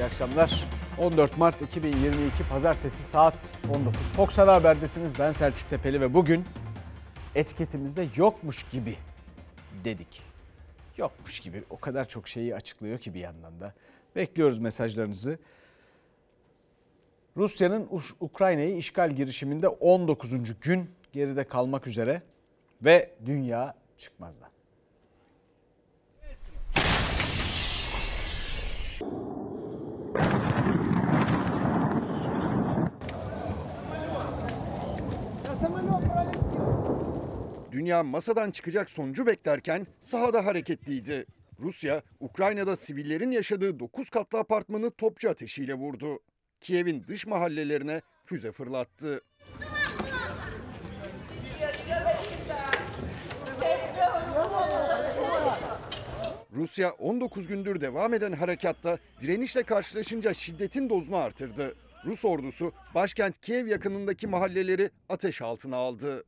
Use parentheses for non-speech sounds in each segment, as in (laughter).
İyi akşamlar. 14 Mart 2022 Pazartesi saat 19. Fox Ana Haber'desiniz. Ben Selçuk Tepeli ve bugün etiketimizde yokmuş gibi dedik. Yokmuş gibi o kadar çok şeyi açıklıyor ki bir yandan da. Bekliyoruz mesajlarınızı. Rusya'nın Ukrayna'yı işgal girişiminde 19. gün geride kalmak üzere ve dünya çıkmazda. Dünya masadan çıkacak sonucu beklerken sahada hareketliydi. Rusya, Ukrayna'da sivillerin yaşadığı 9 katlı apartmanı topçu ateşiyle vurdu. Kiev'in dış mahallelerine füze fırlattı. Rusya 19 gündür devam eden harekatta direnişle karşılaşınca şiddetin dozunu artırdı. Rus ordusu başkent Kiev yakınındaki mahalleleri ateş altına aldı.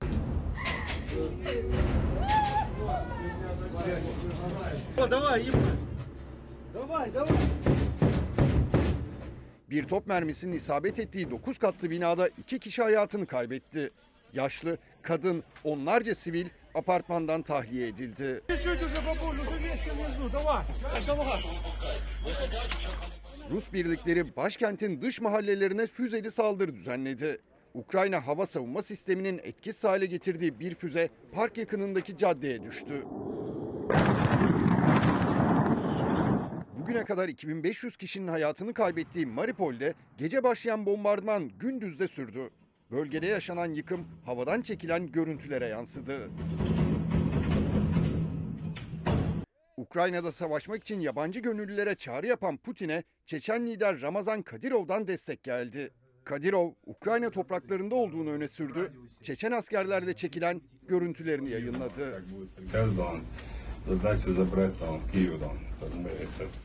Bir top mermisinin isabet ettiği 9 katlı binada iki kişi hayatını kaybetti. Yaşlı, kadın, onlarca sivil apartmandan tahliye edildi. Чуть-чуть уже бабуль, уже вещи внизу, давай, давай. Rus birlikleri başkentin dış mahallelerine füzeli saldırı düzenledi. Ukrayna hava savunma sisteminin etkisiz hale getirdiği bir füze park yakınındaki caddeye düştü. Bugüne kadar 2500 kişinin hayatını kaybettiği Mariupol'de gece başlayan bombardıman gündüzde sürdü. Bölgede yaşanan yıkım havadan çekilen görüntülere yansıdı. Ukrayna'da savaşmak için yabancı gönüllülere çağrı yapan Putin'e Çeçen lider Ramazan Kadirov'dan destek geldi. Kadirov Ukrayna topraklarında olduğunu öne sürdü. Çeçen askerlerle çekilen görüntülerini yayınladı.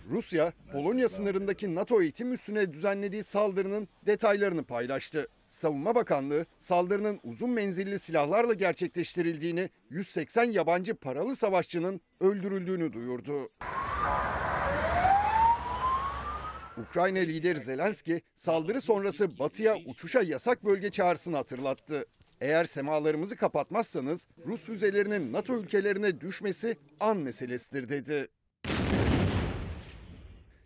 Rusya, Polonya sınırındaki NATO eğitim üssüne düzenlediği saldırının detaylarını paylaştı. Savunma Bakanlığı saldırının uzun menzilli silahlarla gerçekleştirildiğini, 180 yabancı paralı savaşçının öldürüldüğünü duyurdu. Ukrayna lideri Zelenski saldırı sonrası batıya uçuşa yasak bölge çağrısını hatırlattı. Eğer semalarımızı kapatmazsanız Rus füzelerinin NATO ülkelerine düşmesi an meselesidir dedi.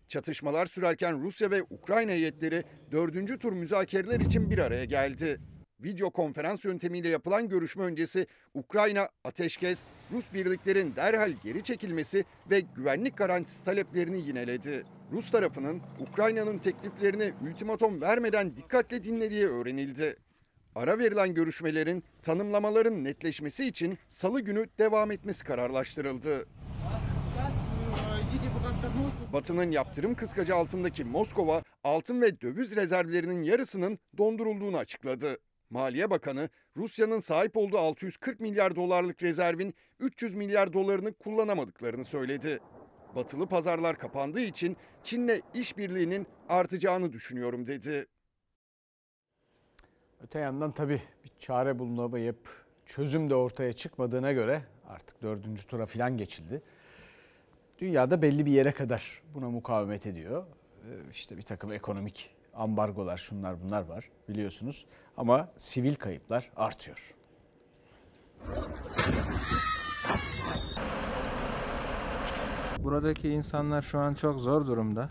Çatışmalar sürerken Rusya ve Ukrayna heyetleri dördüncü tur müzakereler için bir araya geldi. Video konferans yöntemiyle yapılan görüşme öncesi Ukrayna ateşkes, Rus birliklerin derhal geri çekilmesi ve güvenlik garantisi taleplerini yineledi. Rus tarafının Ukrayna'nın tekliflerini ultimatom vermeden dikkatle dinlediği öğrenildi. Ara verilen görüşmelerin tanımlamaların netleşmesi için salı günü devam etmesi kararlaştırıldı. Batı'nın yaptırım kıskacı altındaki Moskova, altın ve döviz rezervlerinin yarısının dondurulduğunu açıkladı. Maliye Bakanı, Rusya'nın sahip olduğu 640 milyar dolarlık rezervin 300 milyar dolarını kullanamadıklarını söyledi. Batılı pazarlar kapandığı için Çin'le işbirliğinin artacağını düşünüyorum dedi. Öte yandan tabii bir çare bulunamayıp çözüm de ortaya çıkmadığına göre artık dördüncü tura falan geçildi. Dünyada belli bir yere kadar buna mukavemet ediyor. Ee, İşte bir takım ekonomik ambargolar şunlar bunlar var biliyorsunuz. Ama sivil kayıplar artıyor. Buradaki insanlar şu an çok zor durumda.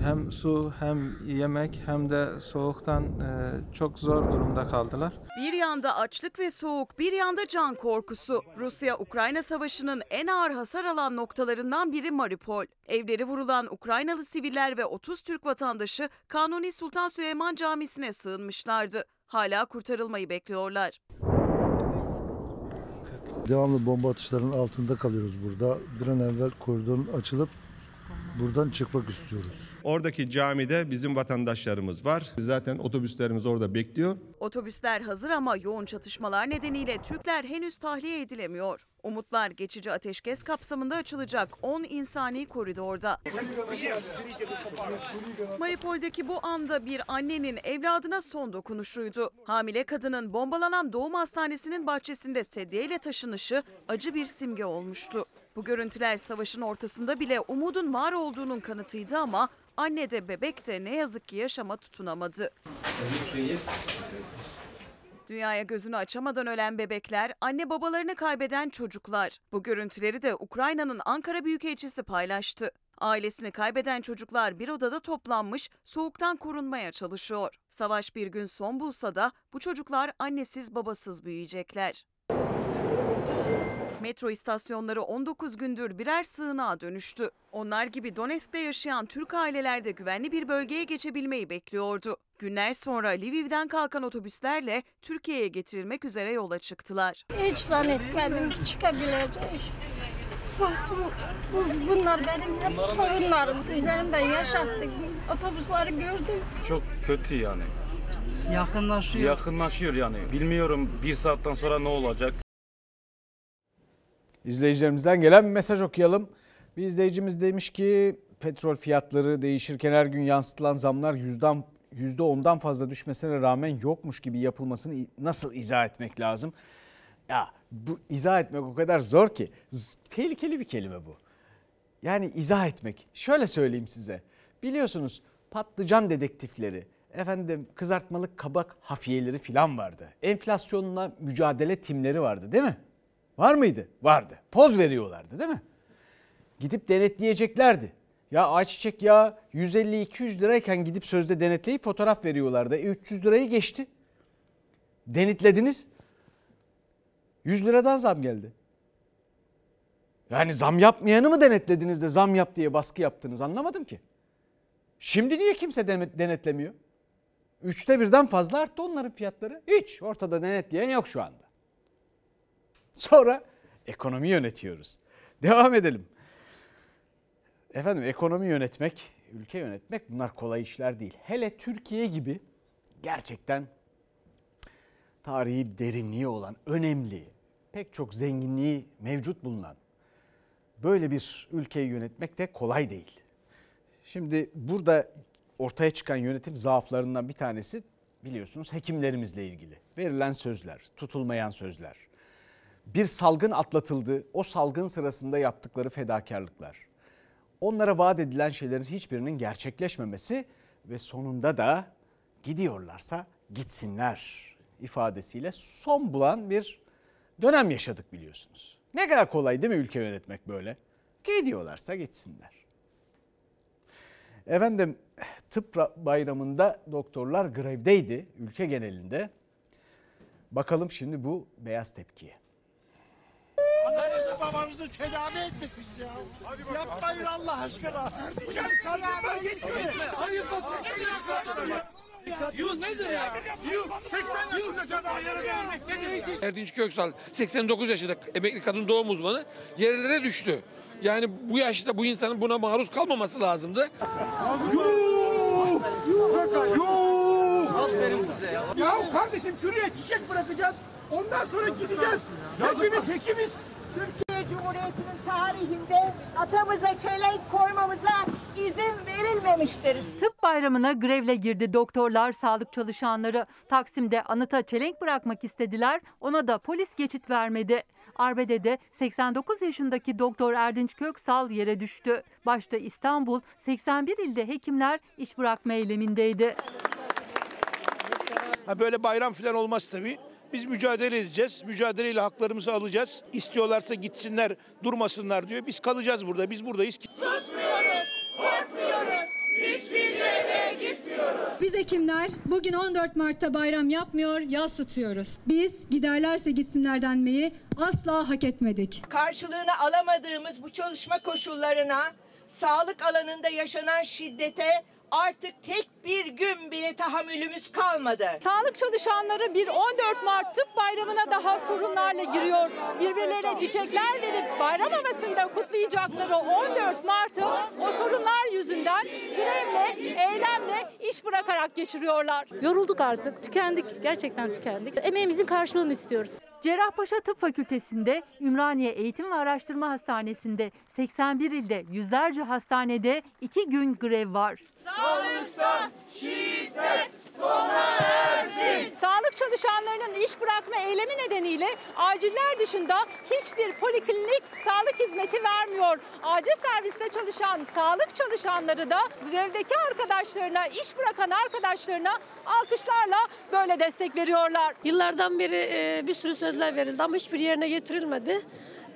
Hem su hem yemek hem de soğuktan e, çok zor durumda kaldılar. Bir yanda açlık ve soğuk, bir yanda can korkusu. Rusya-Ukrayna savaşının en ağır hasar alan noktalarından biri Mariupol. Evleri vurulan Ukraynalı siviller ve 30 Türk vatandaşı Kanuni Sultan Süleyman Camisi'ne sığınmışlardı. Hala kurtarılmayı bekliyorlar. Devamlı bomba atışlarının altında kalıyoruz burada. Bir an evvel koridorun açılıp buradan çıkmak istiyoruz. Oradaki camide bizim vatandaşlarımız var. Zaten otobüslerimiz orada bekliyor. Otobüsler hazır ama yoğun çatışmalar nedeniyle Türkler henüz tahliye edilemiyor. Umutlar geçici ateşkes kapsamında açılacak 10 insani koridorda. Mariupol'deki bu anda bir annenin evladına son dokunuşuydu. Hamile kadının bombalanan doğum hastanesinin bahçesinde sedyeyle taşınışı acı bir simge olmuştu. Bu görüntüler savaşın ortasında bile umudun var olduğunun kanıtıydı ama Anne de bebek de ne yazık ki yaşama tutunamadı. Dünyaya gözünü açamadan ölen bebekler, anne babalarını kaybeden çocuklar. Bu görüntüleri de Ukrayna'nın Ankara Büyükelçisi paylaştı. Ailesini kaybeden çocuklar bir odada toplanmış, soğuktan korunmaya çalışıyor. Savaş bir gün son bulsa da bu çocuklar annesiz babasız büyüyecekler. Metro istasyonları 19 gündür birer sığınağa dönüştü. Onlar gibi Donetsk'te yaşayan Türk aileler de güvenli bir bölgeye geçebilmeyi bekliyordu. Günler sonra Lviv'den kalkan otobüslerle Türkiye'ye getirilmek üzere yola çıktılar. Hiç zannetmedim ki çıkabileceğiz. Bu, bu, bunlar benim hep torunlarım. Üzerimden yaşattık. Otobüsleri gördüm. Çok kötü yani. Yakınlaşıyor. Yakınlaşıyor yani. Bilmiyorum bir saatten sonra ne olacak. İzleyicilerimizden gelen bir mesaj okuyalım. Bir izleyicimiz demiş ki petrol fiyatları değişirken her gün yansıtılan zamlar yüzden %10'dan fazla düşmesine rağmen yokmuş gibi yapılmasını nasıl izah etmek lazım? Ya bu izah etmek o kadar zor ki tehlikeli bir kelime bu. Yani izah etmek. Şöyle söyleyeyim size. Biliyorsunuz patlıcan dedektifleri, efendim kızartmalık kabak hafiyeleri falan vardı. Enflasyonla mücadele timleri vardı değil mi? Var mıydı? Vardı. Poz veriyorlardı değil mi? Gidip denetleyeceklerdi. Ya ayçiçek yağı 150-200 lirayken gidip sözde denetleyip fotoğraf veriyorlardı. E 300 lirayı geçti. Denetlediniz. 100 liradan zam geldi. Yani zam yapmayanı mı denetlediniz de zam yap diye baskı yaptınız anlamadım ki. Şimdi niye kimse denet- denetlemiyor? Üçte birden fazla arttı onların fiyatları. Hiç ortada denetleyen yok şu anda. Sonra ekonomi yönetiyoruz. Devam edelim. Efendim ekonomi yönetmek, ülke yönetmek bunlar kolay işler değil. Hele Türkiye gibi gerçekten tarihi derinliği olan, önemli, pek çok zenginliği mevcut bulunan böyle bir ülkeyi yönetmek de kolay değil. Şimdi burada ortaya çıkan yönetim zaaflarından bir tanesi biliyorsunuz hekimlerimizle ilgili. Verilen sözler, tutulmayan sözler. Bir salgın atlatıldı. O salgın sırasında yaptıkları fedakarlıklar. Onlara vaat edilen şeylerin hiçbirinin gerçekleşmemesi ve sonunda da gidiyorlarsa gitsinler ifadesiyle son bulan bir dönem yaşadık biliyorsunuz. Ne kadar kolay değil mi ülke yönetmek böyle? Gidiyorlarsa gitsinler. Efendim tıp bayramında doktorlar grevdeydi ülke genelinde. Bakalım şimdi bu beyaz tepkiye. Ananızı babanızı tedavi ettik biz ya. Yapmayın Allah aşkına. Gel kalbimden geçiyor. Hayır basın. Yuh nedir ya? Yuh 80 yaşındaki adamı yere devirmek nedir ya? Erdinç Köksal 89 yaşında emekli kadın doğum uzmanı yerlere düştü. Yani bu yaşta bu insanın buna maruz kalmaması lazımdı. Aferin size ya. Ya kardeşim şuraya çiçek bırakacağız. Ondan sonra gideceğiz. Hepimiz hekimiz. Türkiye Cumhuriyeti'nin tarihinde atamıza çelenk koymamıza izin verilmemiştir. Tıp bayramına grevle girdi doktorlar, sağlık çalışanları. Taksim'de anıta çelenk bırakmak istediler, ona da polis geçit vermedi. Arbede'de 89 yaşındaki doktor Erdinç Köksal yere düştü. Başta İstanbul, 81 ilde hekimler iş bırakma eylemindeydi. Ha böyle bayram falan olmaz tabii. Biz mücadele edeceğiz. Mücadeleyle haklarımızı alacağız. İstiyorlarsa gitsinler, durmasınlar diyor. Biz kalacağız burada. Biz buradayız. Susmuyoruz, korkmuyoruz, hiçbir yere gitmiyoruz. Biz hekimler bugün 14 Mart'ta bayram yapmıyor, yas tutuyoruz. Biz giderlerse gitsinler denmeyi asla hak etmedik. Karşılığını alamadığımız bu çalışma koşullarına, sağlık alanında yaşanan şiddete artık tek bir gün bile tahammülümüz kalmadı. Sağlık çalışanları bir 14 Mart tıp bayramına daha sorunlarla giriyor. Birbirlerine çiçekler verip bayram havasında kutlayacakları 14 Mart'ı o sorunlar yüzünden grevle, eylemle, iş bırakarak geçiriyorlar. Yorulduk artık, tükendik, gerçekten tükendik. Emeğimizin karşılığını istiyoruz. Cerrahpaşa Tıp Fakültesi'nde, Ümraniye Eğitim ve Araştırma Hastanesi'nde, 81 ilde yüzlerce hastanede iki gün grev var. Sağlıktan şiddet Sağlık çalışanlarının iş bırakma eylemi nedeniyle aciller dışında hiçbir poliklinik sağlık hizmeti vermiyor. Acil serviste çalışan sağlık çalışanları da grevdeki arkadaşlarına, iş bırakan arkadaşlarına alkışlarla böyle destek veriyorlar. Yıllardan beri e, bir sürü sözler verildi ama hiçbir yerine getirilmedi.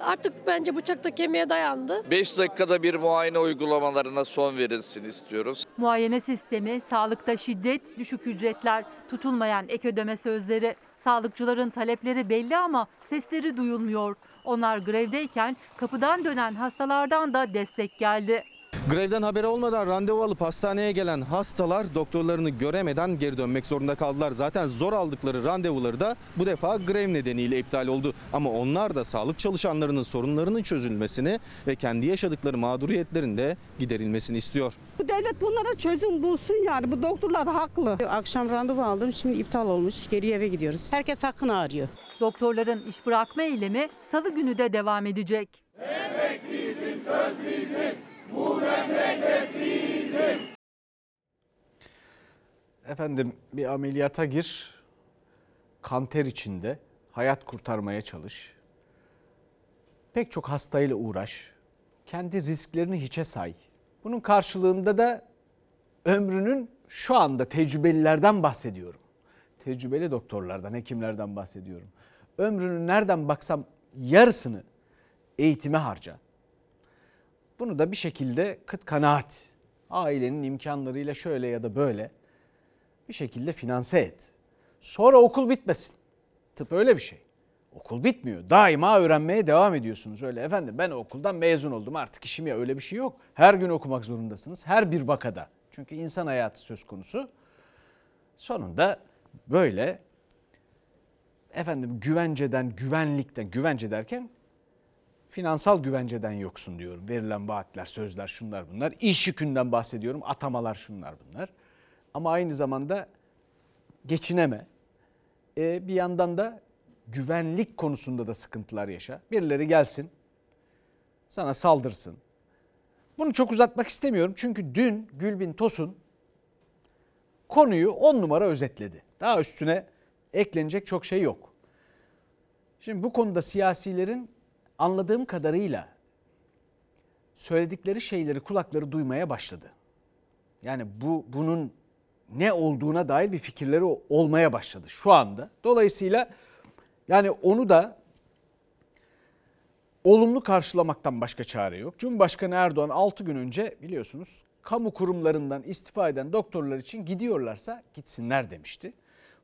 Artık bence bıçakta kemiğe dayandı. 5 dakikada bir muayene uygulamalarına son verilsin istiyoruz. Muayene sistemi, sağlıkta şiddet, düşük ücretler, tutulmayan ek ödeme sözleri. Sağlıkçıların talepleri belli ama sesleri duyulmuyor. Onlar grevdeyken kapıdan dönen hastalardan da destek geldi. Grevden haberi olmadan randevu alıp hastaneye gelen hastalar doktorlarını göremeden geri dönmek zorunda kaldılar. Zaten zor aldıkları randevuları da bu defa grev nedeniyle iptal oldu. Ama onlar da sağlık çalışanlarının sorunlarının çözülmesini ve kendi yaşadıkları mağduriyetlerin de giderilmesini istiyor. Bu devlet bunlara çözüm bulsun yani. Bu doktorlar haklı. Akşam randevu aldım. Şimdi iptal olmuş. Geri eve gidiyoruz. Herkes hakkını arıyor. Doktorların iş bırakma eylemi salı günü de devam edecek. Emek bizim, söz bizim, bu memleket bizim. Efendim bir ameliyata gir, kanter içinde hayat kurtarmaya çalış. Pek çok hastayla uğraş. Kendi risklerini hiçe say. Bunun karşılığında da ömrünün şu anda tecrübelilerden bahsediyorum. Tecrübeli doktorlardan, hekimlerden bahsediyorum. Ömrünün nereden baksam yarısını eğitime harca. Bunu da bir şekilde kıt kanaat, ailenin imkanlarıyla şöyle ya da böyle bir şekilde finanse et. Sonra okul bitmesin. Tıp öyle bir şey. Okul bitmiyor. Daima öğrenmeye devam ediyorsunuz. Öyle efendim ben okuldan mezun oldum artık işim ya öyle bir şey yok. Her gün okumak zorundasınız. Her bir vakada. Çünkü insan hayatı söz konusu. Sonunda böyle efendim güvenceden, güvenlikten, güvence derken finansal güvenceden yoksun diyorum. Verilen vaatler, sözler, şunlar bunlar. İş yükünden bahsediyorum. Atamalar şunlar bunlar. Ama aynı zamanda geçineme. Ee, bir yandan da güvenlik konusunda da sıkıntılar yaşa. Birileri gelsin, sana saldırsın. Bunu çok uzatmak istemiyorum çünkü dün Gülbin Tosun konuyu on numara özetledi. Daha üstüne eklenecek çok şey yok. Şimdi bu konuda siyasilerin anladığım kadarıyla söyledikleri şeyleri kulakları duymaya başladı. Yani bu bunun ne olduğuna dair bir fikirleri olmaya başladı şu anda. Dolayısıyla yani onu da olumlu karşılamaktan başka çare yok. Cumhurbaşkanı Erdoğan 6 gün önce biliyorsunuz kamu kurumlarından istifa eden doktorlar için gidiyorlarsa gitsinler demişti.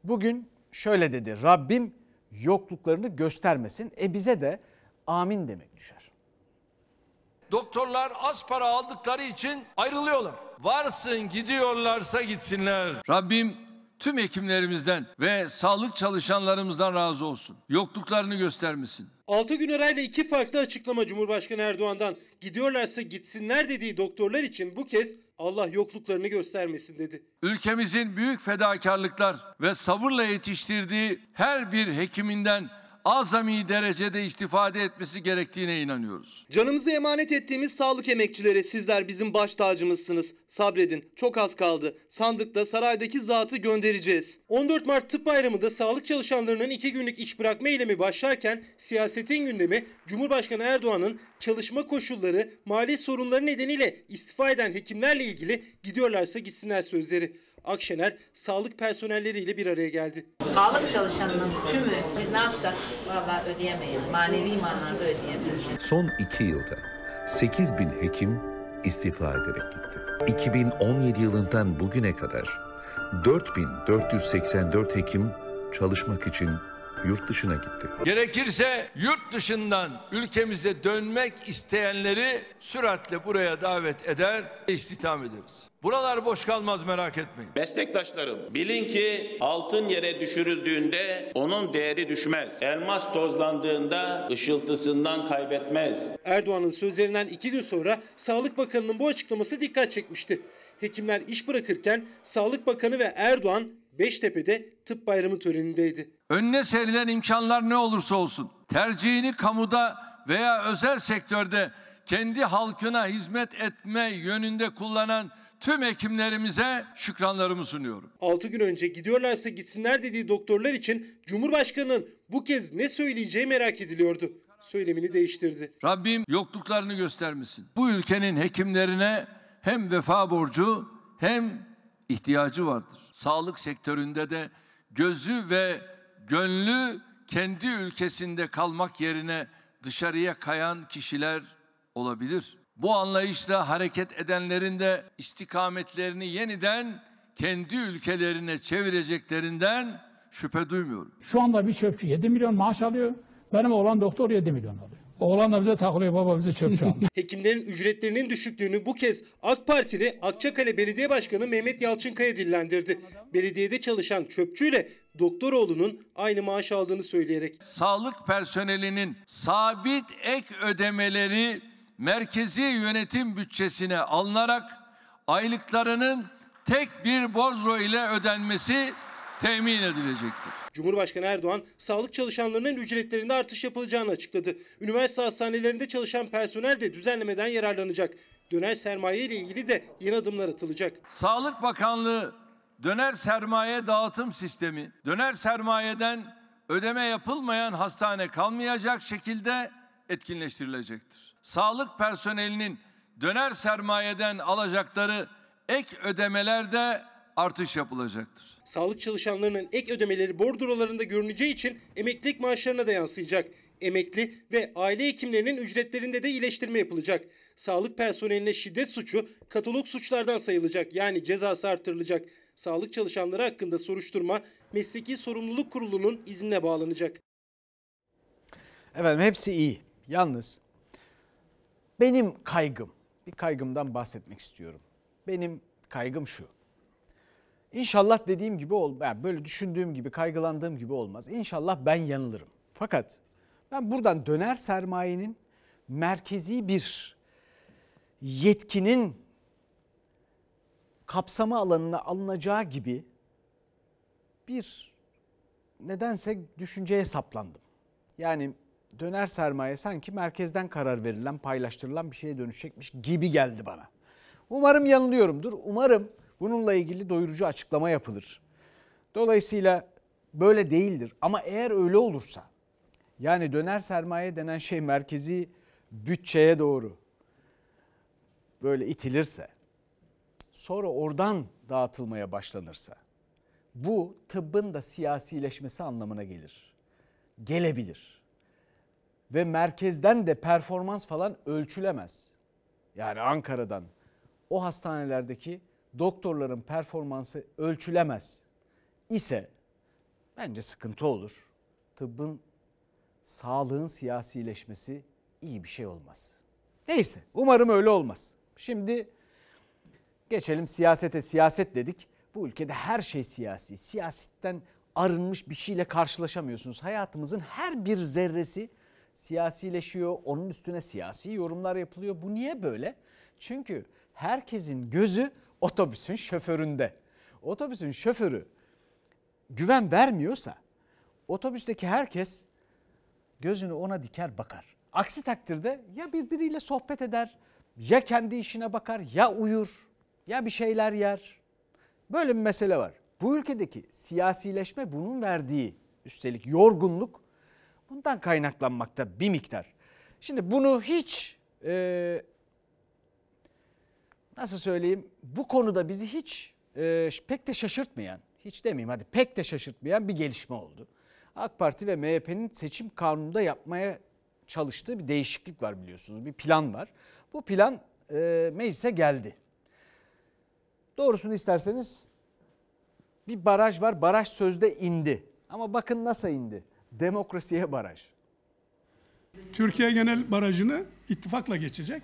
Bugün şöyle dedi Rabbim yokluklarını göstermesin. E bize de amin demek düşer. Doktorlar az para aldıkları için ayrılıyorlar. Varsın gidiyorlarsa gitsinler. Rabbim tüm hekimlerimizden ve sağlık çalışanlarımızdan razı olsun. Yokluklarını göstermesin. 6 gün arayla iki farklı açıklama Cumhurbaşkanı Erdoğan'dan. Gidiyorlarsa gitsinler dediği doktorlar için bu kez Allah yokluklarını göstermesin dedi. Ülkemizin büyük fedakarlıklar ve sabırla yetiştirdiği her bir hekiminden azami derecede istifade etmesi gerektiğine inanıyoruz. Canımızı emanet ettiğimiz sağlık emekçileri sizler bizim baş tacımızsınız. Sabredin çok az kaldı. Sandıkta saraydaki zatı göndereceğiz. 14 Mart Tıp Bayramı'nda sağlık çalışanlarının 2 günlük iş bırakma eylemi başlarken siyasetin gündemi Cumhurbaşkanı Erdoğan'ın çalışma koşulları, mali sorunları nedeniyle istifa eden hekimlerle ilgili gidiyorlarsa gitsinler sözleri. Akşener sağlık personelleriyle bir araya geldi. Sağlık çalışanının tümü biz ne yapsak valla ödeyemeyiz. Manevi manada ödeyemeyiz. Son iki yılda 8 bin hekim istifa ederek gitti. 2017 yılından bugüne kadar 4484 hekim çalışmak için yurt dışına gitti. Gerekirse yurt dışından ülkemize dönmek isteyenleri süratle buraya davet eder, istihdam ederiz. Buralar boş kalmaz merak etmeyin. Meslektaşlarım bilin ki altın yere düşürüldüğünde onun değeri düşmez. Elmas tozlandığında ışıltısından kaybetmez. Erdoğan'ın sözlerinden iki gün sonra Sağlık Bakanı'nın bu açıklaması dikkat çekmişti. Hekimler iş bırakırken Sağlık Bakanı ve Erdoğan Beştepe'de tıp bayramı törenindeydi. Önüne serilen imkanlar ne olursa olsun tercihini kamuda veya özel sektörde kendi halkına hizmet etme yönünde kullanan tüm hekimlerimize şükranlarımı sunuyorum. 6 gün önce gidiyorlarsa gitsinler dediği doktorlar için Cumhurbaşkanı'nın bu kez ne söyleyeceği merak ediliyordu. Söylemini değiştirdi. Rabbim yokluklarını göstermesin. Bu ülkenin hekimlerine hem vefa borcu hem ihtiyacı vardır. Sağlık sektöründe de gözü ve gönlü kendi ülkesinde kalmak yerine dışarıya kayan kişiler olabilir. Bu anlayışla hareket edenlerin de istikametlerini yeniden kendi ülkelerine çevireceklerinden şüphe duymuyorum. Şu anda bir çöpçü 7 milyon maaş alıyor. Benim oğlan doktor 7 milyon alıyor. Oğlan da bize takılıyor baba bizi çöpçü alıyor. (laughs) Hekimlerin ücretlerinin düşüklüğünü bu kez AK Partili Akçakale Belediye Başkanı Mehmet Yalçınkaya dillendirdi. Belediyede çalışan çöpçüyle Doktoroğlu'nun aynı maaş aldığını söyleyerek. Sağlık personelinin sabit ek ödemeleri merkezi yönetim bütçesine alınarak aylıklarının tek bir borzo ile ödenmesi temin edilecektir. Cumhurbaşkanı Erdoğan sağlık çalışanlarının ücretlerinde artış yapılacağını açıkladı. Üniversite hastanelerinde çalışan personel de düzenlemeden yararlanacak. Döner sermaye ile ilgili de yeni adımlar atılacak. Sağlık Bakanlığı döner sermaye dağıtım sistemi, döner sermayeden ödeme yapılmayan hastane kalmayacak şekilde etkinleştirilecektir. Sağlık personelinin döner sermayeden alacakları ek ödemelerde artış yapılacaktır. Sağlık çalışanlarının ek ödemeleri bordrolarında görüneceği için emeklilik maaşlarına da yansıyacak. Emekli ve aile hekimlerinin ücretlerinde de iyileştirme yapılacak. Sağlık personeline şiddet suçu katalog suçlardan sayılacak yani cezası artırılacak. Sağlık çalışanları hakkında soruşturma Mesleki Sorumluluk Kurulu'nun iznine bağlanacak. Efendim hepsi iyi. Yalnız benim kaygım, bir kaygımdan bahsetmek istiyorum. Benim kaygım şu. İnşallah dediğim gibi ol, yani böyle düşündüğüm gibi, kaygılandığım gibi olmaz. İnşallah ben yanılırım. Fakat ben buradan döner sermayenin merkezi bir yetkinin kapsamı alanına alınacağı gibi bir nedense düşünceye saplandım. Yani döner sermaye sanki merkezden karar verilen, paylaştırılan bir şeye dönüşecekmiş gibi geldi bana. Umarım yanılıyorumdur. Umarım bununla ilgili doyurucu açıklama yapılır. Dolayısıyla böyle değildir. Ama eğer öyle olursa, yani döner sermaye denen şey merkezi bütçeye doğru böyle itilirse, sonra oradan dağıtılmaya başlanırsa, bu tıbbın da siyasileşmesi anlamına gelir. Gelebilir. Ve merkezden de performans falan ölçülemez. Yani Ankara'dan o hastanelerdeki doktorların performansı ölçülemez ise bence sıkıntı olur. Tıbbın, sağlığın siyasileşmesi iyi bir şey olmaz. Neyse umarım öyle olmaz. Şimdi geçelim siyasete siyaset dedik. Bu ülkede her şey siyasi. Siyasetten arınmış bir şeyle karşılaşamıyorsunuz. Hayatımızın her bir zerresi siyasileşiyor. Onun üstüne siyasi yorumlar yapılıyor. Bu niye böyle? Çünkü herkesin gözü otobüsün şoföründe. Otobüsün şoförü güven vermiyorsa otobüsteki herkes gözünü ona diker bakar. Aksi takdirde ya birbiriyle sohbet eder, ya kendi işine bakar, ya uyur, ya bir şeyler yer. Böyle bir mesele var. Bu ülkedeki siyasileşme bunun verdiği üstelik yorgunluk bundan kaynaklanmakta bir miktar. Şimdi bunu hiç e, nasıl söyleyeyim bu konuda bizi hiç e, pek de şaşırtmayan, hiç demeyeyim hadi pek de şaşırtmayan bir gelişme oldu. AK Parti ve MHP'nin seçim kanununda yapmaya çalıştığı bir değişiklik var biliyorsunuz. Bir plan var. Bu plan e, meclise geldi. Doğrusunu isterseniz bir baraj var. Baraj sözde indi. Ama bakın nasıl indi. Demokrasiye baraj. Türkiye Genel Barajı'nı ittifakla geçecek.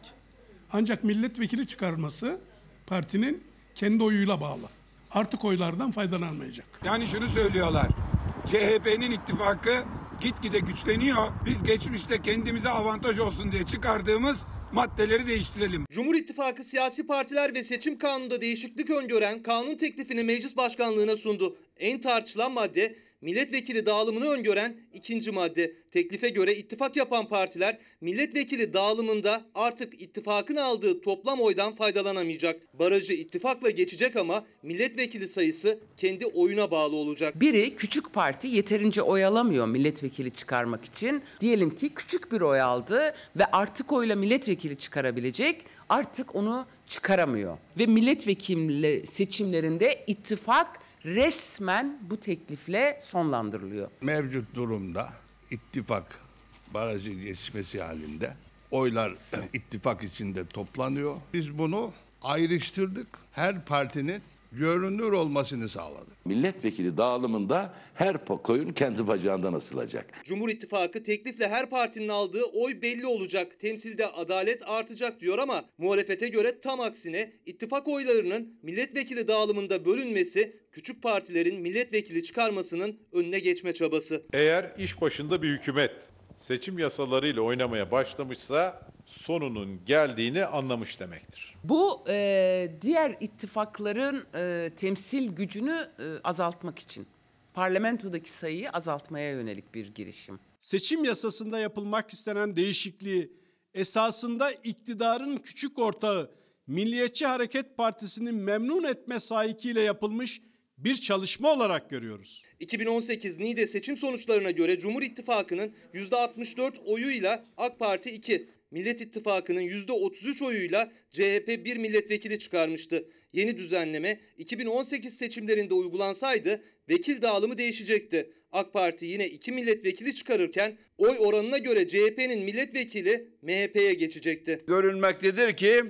Ancak milletvekili çıkarması partinin kendi oyuyla bağlı. Artık oylardan faydalanmayacak. Yani şunu söylüyorlar. CHP'nin ittifakı gitgide güçleniyor. Biz geçmişte kendimize avantaj olsun diye çıkardığımız maddeleri değiştirelim. Cumhur İttifakı siyasi partiler ve seçim kanununda değişiklik öngören kanun teklifini meclis başkanlığına sundu. En tartışılan madde milletvekili dağılımını öngören ikinci madde. Teklife göre ittifak yapan partiler milletvekili dağılımında artık ittifakın aldığı toplam oydan faydalanamayacak. Barajı ittifakla geçecek ama milletvekili sayısı kendi oyuna bağlı olacak. Biri küçük parti yeterince oy alamıyor milletvekili çıkarmak için. Diyelim ki küçük bir oy aldı ve artık oyla milletvekili çıkarabilecek. Artık onu çıkaramıyor. Ve milletvekili seçimlerinde ittifak resmen bu teklifle sonlandırılıyor. Mevcut durumda ittifak barajı geçmesi halinde oylar ittifak içinde toplanıyor. Biz bunu ayrıştırdık. Her partinin görünür olmasını sağladık. Milletvekili dağılımında her koyun kendi bacağından asılacak. Cumhur İttifakı teklifle her partinin aldığı oy belli olacak. Temsilde adalet artacak diyor ama muhalefete göre tam aksine ittifak oylarının milletvekili dağılımında bölünmesi küçük partilerin milletvekili çıkarmasının önüne geçme çabası. Eğer iş başında bir hükümet seçim yasalarıyla oynamaya başlamışsa sonunun geldiğini anlamış demektir. Bu e, diğer ittifakların e, temsil gücünü e, azaltmak için parlamentodaki sayıyı azaltmaya yönelik bir girişim. Seçim yasasında yapılmak istenen değişikliği esasında iktidarın küçük ortağı Milliyetçi Hareket Partisi'ni memnun etme sahikiyle yapılmış bir çalışma olarak görüyoruz. 2018 NİDE seçim sonuçlarına göre Cumhur İttifakı'nın %64 oyuyla AK Parti 2, Millet İttifakı'nın %33 oyuyla CHP bir milletvekili çıkarmıştı. Yeni düzenleme 2018 seçimlerinde uygulansaydı vekil dağılımı değişecekti. AK Parti yine iki milletvekili çıkarırken oy oranına göre CHP'nin milletvekili MHP'ye geçecekti. Görülmektedir ki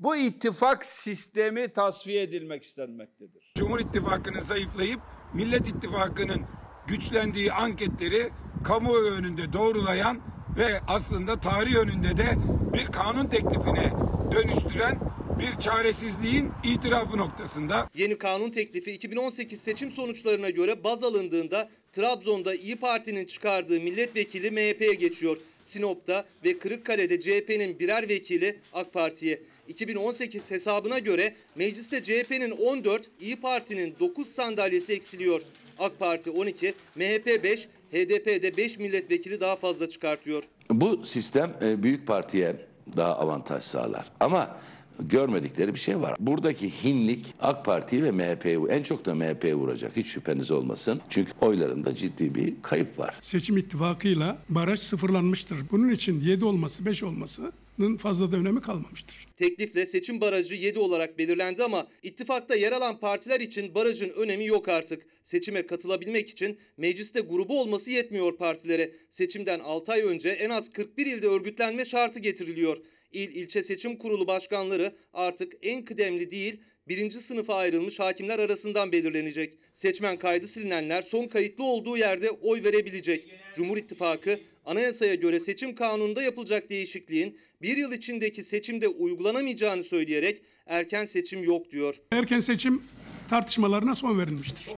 bu ittifak sistemi tasfiye edilmek istenmektedir. Cumhur İttifakı'nın zayıflayıp Millet İttifakı'nın güçlendiği anketleri kamuoyu önünde doğrulayan ve aslında tarih önünde de bir kanun teklifine dönüştüren bir çaresizliğin itirafı noktasında. Yeni kanun teklifi 2018 seçim sonuçlarına göre baz alındığında Trabzon'da İyi Parti'nin çıkardığı milletvekili MHP'ye geçiyor. Sinop'ta ve Kırıkkale'de CHP'nin birer vekili AK Parti'ye. 2018 hesabına göre mecliste CHP'nin 14, İyi Parti'nin 9 sandalyesi eksiliyor. AK Parti 12, MHP 5, HDP'de 5 milletvekili daha fazla çıkartıyor. Bu sistem e, büyük partiye daha avantaj sağlar. Ama görmedikleri bir şey var. Buradaki hinlik AK Parti ve MHP'ye en çok da MHP'ye vuracak. Hiç şüpheniz olmasın. Çünkü oylarında ciddi bir kayıp var. Seçim ittifakıyla baraj sıfırlanmıştır. Bunun için 7 olması 5 olmasının fazla da önemi kalmamıştır. Teklifle seçim barajı 7 olarak belirlendi ama ittifakta yer alan partiler için barajın önemi yok artık. Seçime katılabilmek için mecliste grubu olması yetmiyor partilere. Seçimden 6 ay önce en az 41 ilde örgütlenme şartı getiriliyor. İl ilçe seçim kurulu başkanları artık en kıdemli değil, birinci sınıfa ayrılmış hakimler arasından belirlenecek. Seçmen kaydı silinenler son kayıtlı olduğu yerde oy verebilecek. Cumhur İttifakı anayasaya göre seçim kanununda yapılacak değişikliğin bir yıl içindeki seçimde uygulanamayacağını söyleyerek erken seçim yok diyor. Erken seçim tartışmalarına son verilmiştir.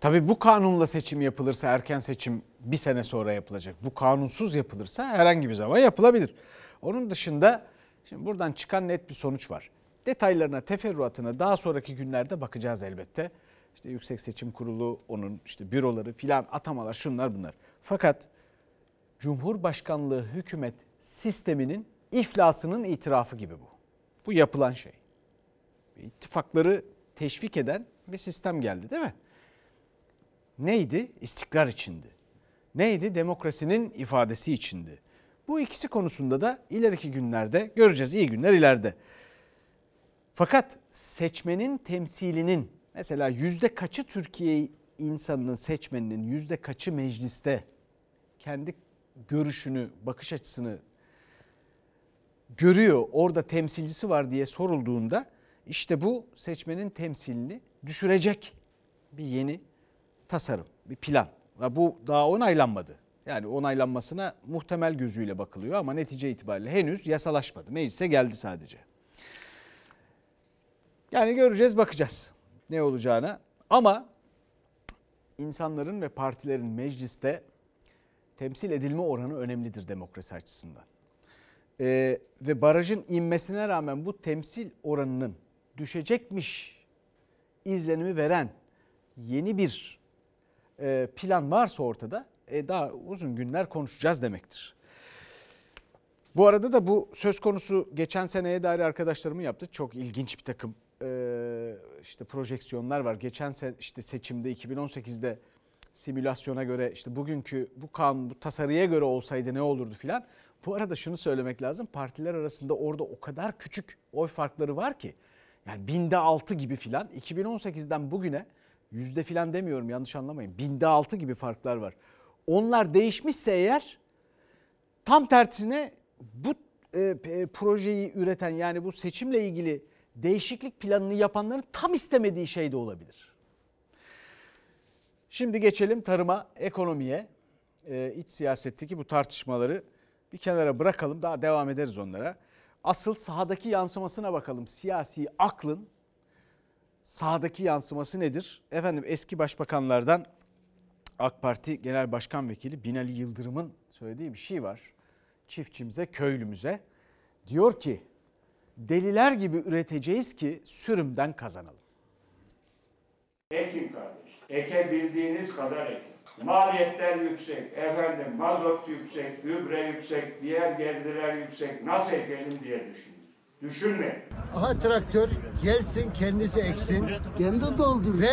Tabii bu kanunla seçim yapılırsa erken seçim bir sene sonra yapılacak. Bu kanunsuz yapılırsa herhangi bir zaman yapılabilir. Onun dışında şimdi buradan çıkan net bir sonuç var. Detaylarına, teferruatına daha sonraki günlerde bakacağız elbette. İşte Yüksek Seçim Kurulu, onun işte büroları filan atamalar şunlar bunlar. Fakat Cumhurbaşkanlığı hükümet sisteminin iflasının itirafı gibi bu. Bu yapılan şey. İttifakları teşvik eden bir sistem geldi değil mi? Neydi? İstikrar içindi. Neydi? Demokrasinin ifadesi içindi. Bu ikisi konusunda da ileriki günlerde göreceğiz. iyi günler ileride. Fakat seçmenin temsilinin mesela yüzde kaçı Türkiye insanının seçmeninin yüzde kaçı mecliste kendi görüşünü, bakış açısını görüyor, orada temsilcisi var diye sorulduğunda işte bu seçmenin temsilini düşürecek bir yeni tasarım, bir plan. Bu daha onaylanmadı. Yani onaylanmasına muhtemel gözüyle bakılıyor ama netice itibariyle henüz yasalaşmadı. Meclise geldi sadece. Yani göreceğiz, bakacağız ne olacağına. Ama insanların ve partilerin mecliste temsil edilme oranı önemlidir demokrasi açısından. Ee, ve barajın inmesine rağmen bu temsil oranının düşecekmiş izlenimi veren yeni bir e, plan varsa ortada e, daha uzun günler konuşacağız demektir. Bu arada da bu söz konusu geçen seneye dair arkadaşlarımı yaptı. Çok ilginç bir takım e, işte projeksiyonlar var. Geçen sene işte seçimde 2018'de simülasyona göre işte bugünkü bu kanun bu tasarıya göre olsaydı ne olurdu filan. Bu arada şunu söylemek lazım. Partiler arasında orada o kadar küçük oy farkları var ki. Yani binde altı gibi filan 2018'den bugüne yüzde filan demiyorum yanlış anlamayın. Binde altı gibi farklar var. Onlar değişmişse eğer tam tersine bu e, e, projeyi üreten yani bu seçimle ilgili değişiklik planını yapanların tam istemediği şey de olabilir. Şimdi geçelim tarıma, ekonomiye, e, iç siyasetteki bu tartışmaları bir kenara bırakalım. Daha devam ederiz onlara. Asıl sahadaki yansımasına bakalım. Siyasi aklın sahadaki yansıması nedir? Efendim eski başbakanlardan AK Parti Genel Başkan Vekili Binali Yıldırım'ın söylediği bir şey var. Çiftçimize, köylümüze diyor ki deliler gibi üreteceğiz ki sürümden kazanalım. Ekin kardeş. Ekebildiğiniz kadar ekin. Maliyetler yüksek, efendim mazot yüksek, gübre yüksek, diğer gelirler yüksek. Nasıl ekelim diye düşünün. Düşünme. Aha traktör gelsin kendisi eksin. Kendi doldur. Ve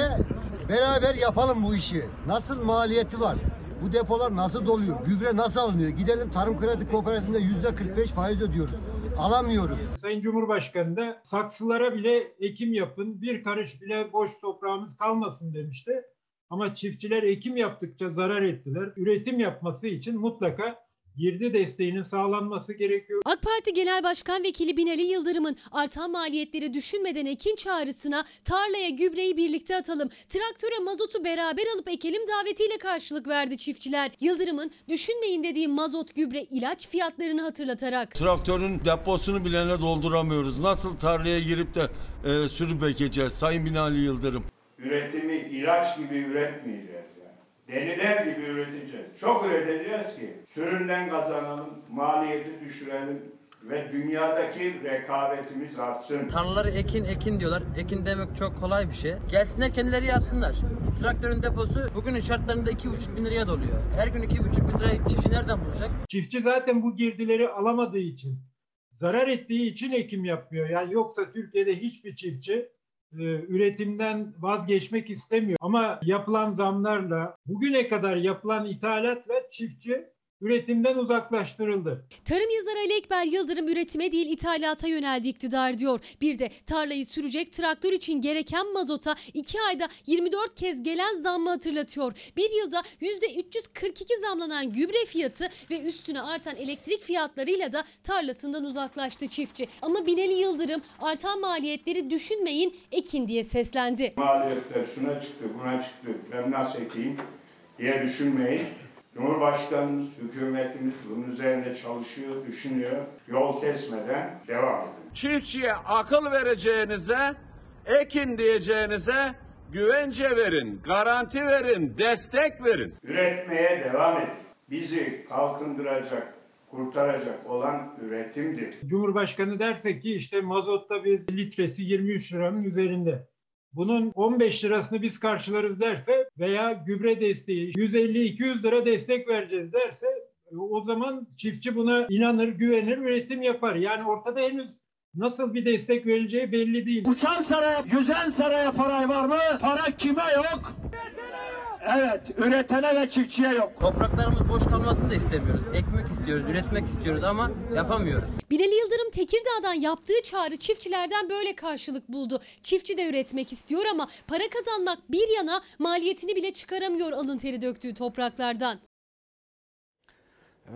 beraber yapalım bu işi. Nasıl maliyeti var? Bu depolar nasıl doluyor? Gübre nasıl alınıyor? Gidelim tarım kredi kooperatifinde yüzde 45 faiz ödüyoruz. Alamıyoruz. Sayın Cumhurbaşkanı da saksılara bile ekim yapın, bir karış bile boş toprağımız kalmasın demişti. Ama çiftçiler ekim yaptıkça zarar ettiler. Üretim yapması için mutlaka girdi desteğinin sağlanması gerekiyor. AK Parti Genel Başkan Vekili Binali Yıldırım'ın artan maliyetleri düşünmeden ekin çağrısına tarlaya gübreyi birlikte atalım, traktöre mazotu beraber alıp ekelim davetiyle karşılık verdi çiftçiler. Yıldırım'ın düşünmeyin dediği mazot gübre ilaç fiyatlarını hatırlatarak. Traktörün deposunu bilene dolduramıyoruz. Nasıl tarlaya girip de e, sürüp ekeceğiz Sayın Binali Yıldırım? Üretimi ilaç gibi üretmeyeceğiz yani. Deliler gibi üreteceğiz. Çok üreteceğiz ki sürümden kazanalım, maliyeti düşürelim ve dünyadaki rekabetimiz artsın. Tarlaları ekin ekin diyorlar. Ekin demek çok kolay bir şey. Gelsinler kendileri yapsınlar. Traktörün deposu bugünün şartlarında 2,5 bin liraya doluyor. Her gün 2,5 bin liraya çiftçi nereden bulacak? Çiftçi zaten bu girdileri alamadığı için, zarar ettiği için ekim yapmıyor. Yani yoksa Türkiye'de hiçbir çiftçi üretimden vazgeçmek istemiyor. Ama yapılan zamlarla, bugüne kadar yapılan ithalatla çiftçi üretimden uzaklaştırıldı. Tarım yazarı Ali Ekber Yıldırım üretime değil ithalata yöneldi iktidar diyor. Bir de tarlayı sürecek traktör için gereken mazota 2 ayda 24 kez gelen zammı hatırlatıyor. Bir yılda %342 zamlanan gübre fiyatı ve üstüne artan elektrik fiyatlarıyla da tarlasından uzaklaştı çiftçi. Ama Binali Yıldırım artan maliyetleri düşünmeyin ekin diye seslendi. Maliyetler şuna çıktı, buna çıktı, ben nasıl ekeyim diye düşünmeyin. Cumhurbaşkanımız, hükümetimiz bunun üzerinde çalışıyor, düşünüyor. Yol kesmeden devam edin. Çiftçiye akıl vereceğinize, ekin diyeceğinize güvence verin, garanti verin, destek verin. Üretmeye devam edin. Bizi kalkındıracak, kurtaracak olan üretimdir. Cumhurbaşkanı derse ki işte mazotta bir litresi 23 liranın üzerinde. Bunun 15 lirasını biz karşılarız derse veya gübre desteği 150-200 lira destek vereceğiz derse o zaman çiftçi buna inanır, güvenir, üretim yapar. Yani ortada henüz nasıl bir destek verileceği belli değil. Uçan saraya, yüzen saraya para var mı? Para kime yok? Evet, üretene ve çiftçiye yok. Topraklarımız boş kalmasını da istemiyoruz. Ekmek istiyoruz, üretmek istiyoruz ama yapamıyoruz. Binali Yıldırım Tekirdağ'dan yaptığı çağrı çiftçilerden böyle karşılık buldu. Çiftçi de üretmek istiyor ama para kazanmak bir yana maliyetini bile çıkaramıyor alın teri döktüğü topraklardan.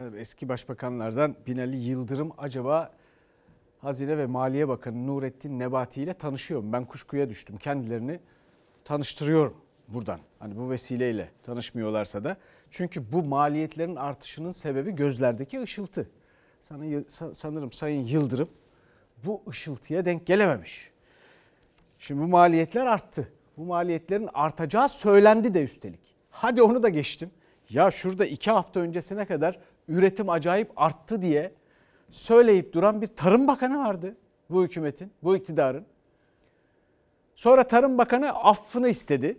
Evet, eski başbakanlardan Binali Yıldırım acaba Hazine ve Maliye Bakanı Nurettin Nebati ile tanışıyor mu? Ben kuşkuya düştüm. Kendilerini tanıştırıyorum buradan. Hani bu vesileyle tanışmıyorlarsa da. Çünkü bu maliyetlerin artışının sebebi gözlerdeki ışıltı. Sanırım Sayın Yıldırım bu ışıltıya denk gelememiş. Şimdi bu maliyetler arttı. Bu maliyetlerin artacağı söylendi de üstelik. Hadi onu da geçtim. Ya şurada iki hafta öncesine kadar üretim acayip arttı diye söyleyip duran bir Tarım Bakanı vardı bu hükümetin, bu iktidarın. Sonra Tarım Bakanı affını istedi.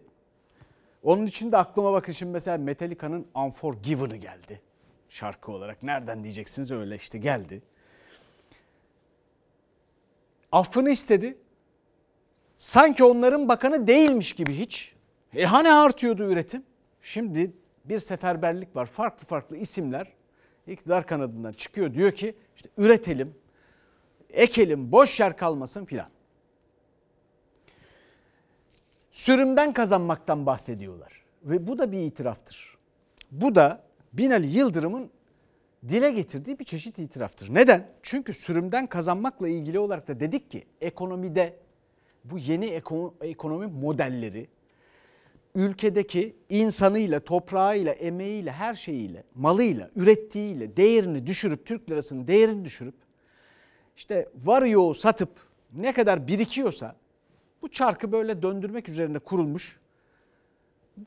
Onun için de aklıma bakın şimdi mesela Metallica'nın Unforgiven'ı geldi. Şarkı olarak. Nereden diyeceksiniz öyle işte geldi. Affını istedi. Sanki onların bakanı değilmiş gibi hiç. E hani artıyordu üretim? Şimdi bir seferberlik var. Farklı farklı isimler iktidar kanadından çıkıyor. Diyor ki işte üretelim, ekelim, boş yer kalmasın filan. Sürümden kazanmaktan bahsediyorlar. Ve bu da bir itiraftır. Bu da Binali Yıldırım'ın dile getirdiği bir çeşit itiraftır. Neden? Çünkü sürümden kazanmakla ilgili olarak da dedik ki ekonomide bu yeni ekonomi modelleri ülkedeki insanıyla, toprağıyla, emeğiyle, her şeyiyle, malıyla, ürettiğiyle değerini düşürüp, Türk lirasının değerini düşürüp işte var satıp ne kadar birikiyorsa bu çarkı böyle döndürmek üzerine kurulmuş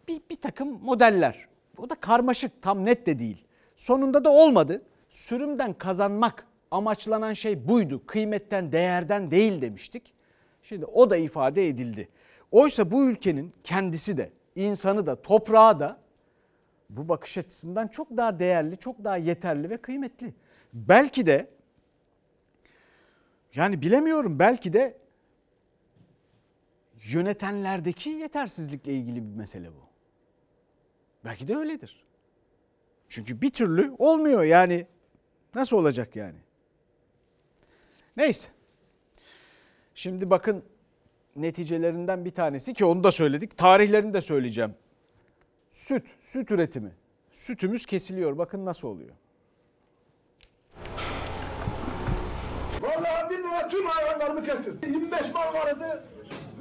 bir, bir takım modeller. O da karmaşık, tam net de değil. Sonunda da olmadı. Sürümden kazanmak amaçlanan şey buydu. Kıymetten, değerden değil demiştik. Şimdi o da ifade edildi. Oysa bu ülkenin kendisi de, insanı da, toprağı da bu bakış açısından çok daha değerli, çok daha yeterli ve kıymetli. Belki de yani bilemiyorum belki de yönetenlerdeki yetersizlikle ilgili bir mesele bu. Belki de öyledir. Çünkü bir türlü olmuyor yani. Nasıl olacak yani? Neyse. Şimdi bakın neticelerinden bir tanesi ki onu da söyledik. Tarihlerini de söyleyeceğim. Süt, süt üretimi. Sütümüz kesiliyor. Bakın nasıl oluyor. Vallahi lira tüm hayvanlarımı kestim. 25 mal vardı,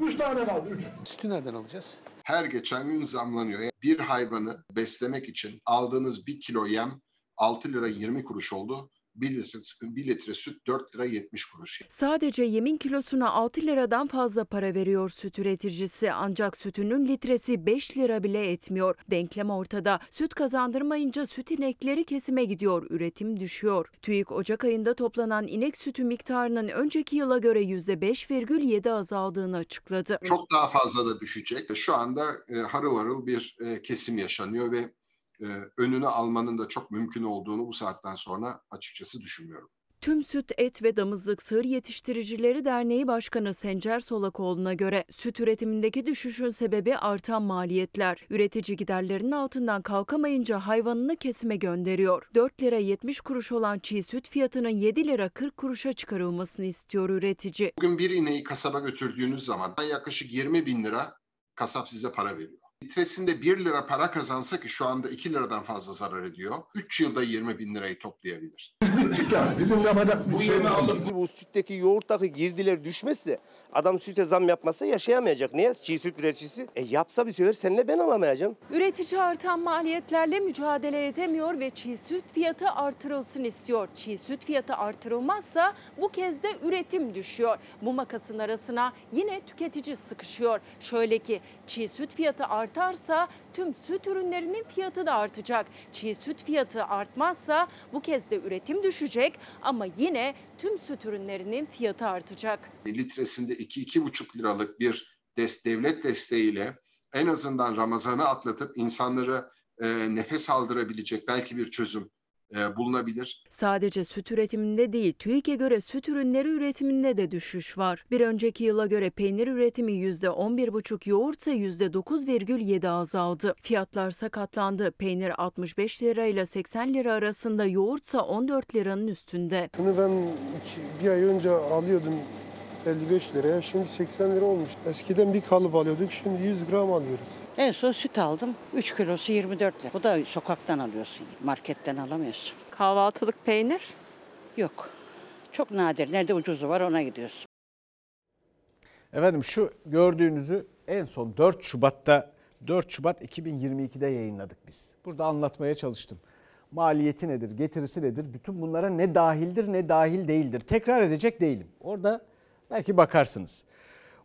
3 tane kaldı. 3. Sütü nereden alacağız? Her geçen gün zamlanıyor. Bir hayvanı beslemek için aldığınız bir kilo yem 6 lira 20 kuruş oldu. 1 litre, 1 litre süt 4 lira 70 kuruş. Sadece yemin kilosuna 6 liradan fazla para veriyor süt üreticisi ancak sütünün litresi 5 lira bile etmiyor. Denklem ortada. Süt kazandırmayınca süt inekleri kesime gidiyor, üretim düşüyor. TÜİK Ocak ayında toplanan inek sütü miktarının önceki yıla göre %5,7 azaldığını açıkladı. Çok daha fazla da düşecek. Şu anda e, harıl harıl bir e, kesim yaşanıyor ve e, önünü almanın da çok mümkün olduğunu bu saatten sonra açıkçası düşünmüyorum. Tüm Süt, Et ve Damızlık Sığır Yetiştiricileri Derneği Başkanı Sencer Solakoğlu'na göre süt üretimindeki düşüşün sebebi artan maliyetler. Üretici giderlerinin altından kalkamayınca hayvanını kesime gönderiyor. 4 lira 70 kuruş olan çiğ süt fiyatının 7 lira 40 kuruşa çıkarılmasını istiyor üretici. Bugün bir ineği kasaba götürdüğünüz zaman yaklaşık 20 bin lira kasap size para veriyor litresinde 1 lira para kazansa ki şu anda 2 liradan fazla zarar ediyor. 3 yılda 20 bin lirayı toplayabilir. yani bizim yapacak bu yeme alıp bu sütteki yoğurttaki girdiler düşmezse adam süte zam yapmazsa yaşayamayacak. Niye? Çiğ süt üreticisi. E yapsa bir sefer seninle ben alamayacağım. Üretici artan maliyetlerle mücadele edemiyor ve çiğ süt fiyatı artırılsın istiyor. Çiğ süt fiyatı artırılmazsa bu kez de üretim düşüyor. Bu makasın arasına yine tüketici sıkışıyor. Şöyle ki çiğ süt fiyatı artarsa tüm süt ürünlerinin fiyatı da artacak. Çiğ süt fiyatı artmazsa bu kez de üretim düşecek ama yine tüm süt ürünlerinin fiyatı artacak. Litresinde 2-2,5 liralık bir des, devlet desteğiyle en azından Ramazan'ı atlatıp insanları e, nefes aldırabilecek belki bir çözüm bulunabilir. Sadece süt üretiminde değil, TÜİK'e göre süt ürünleri üretiminde de düşüş var. Bir önceki yıla göre peynir üretimi %11,5, yoğurtsa %9,7 azaldı. Fiyatlar sakatlandı. Peynir 65 lira ile 80 lira arasında, yoğurtsa 14 liranın üstünde. Bunu ben iki, bir ay önce alıyordum 55 liraya, şimdi 80 lira olmuş. Eskiden bir kalıp alıyorduk, şimdi 100 gram alıyoruz. En son süt aldım. 3 kilosu 24 lira. Bu da sokaktan alıyorsun. Marketten alamıyorsun. Kahvaltılık peynir? Yok. Çok nadir. Nerede ucuzu var ona gidiyorsun. Efendim şu gördüğünüzü en son 4 Şubat'ta 4 Şubat 2022'de yayınladık biz. Burada anlatmaya çalıştım. Maliyeti nedir, getirisi nedir? Bütün bunlara ne dahildir ne dahil değildir. Tekrar edecek değilim. Orada belki bakarsınız.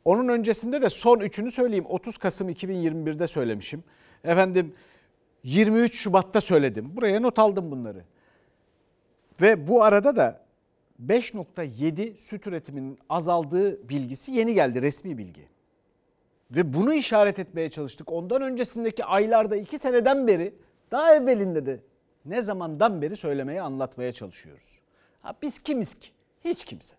Onun öncesinde de son üçünü söyleyeyim. 30 Kasım 2021'de söylemişim. Efendim 23 Şubat'ta söyledim. Buraya not aldım bunları. Ve bu arada da 5.7 süt üretiminin azaldığı bilgisi yeni geldi resmi bilgi. Ve bunu işaret etmeye çalıştık. Ondan öncesindeki aylarda iki seneden beri daha evvelinde de ne zamandan beri söylemeye anlatmaya çalışıyoruz. Ha, biz kimiz ki? Hiç kimse.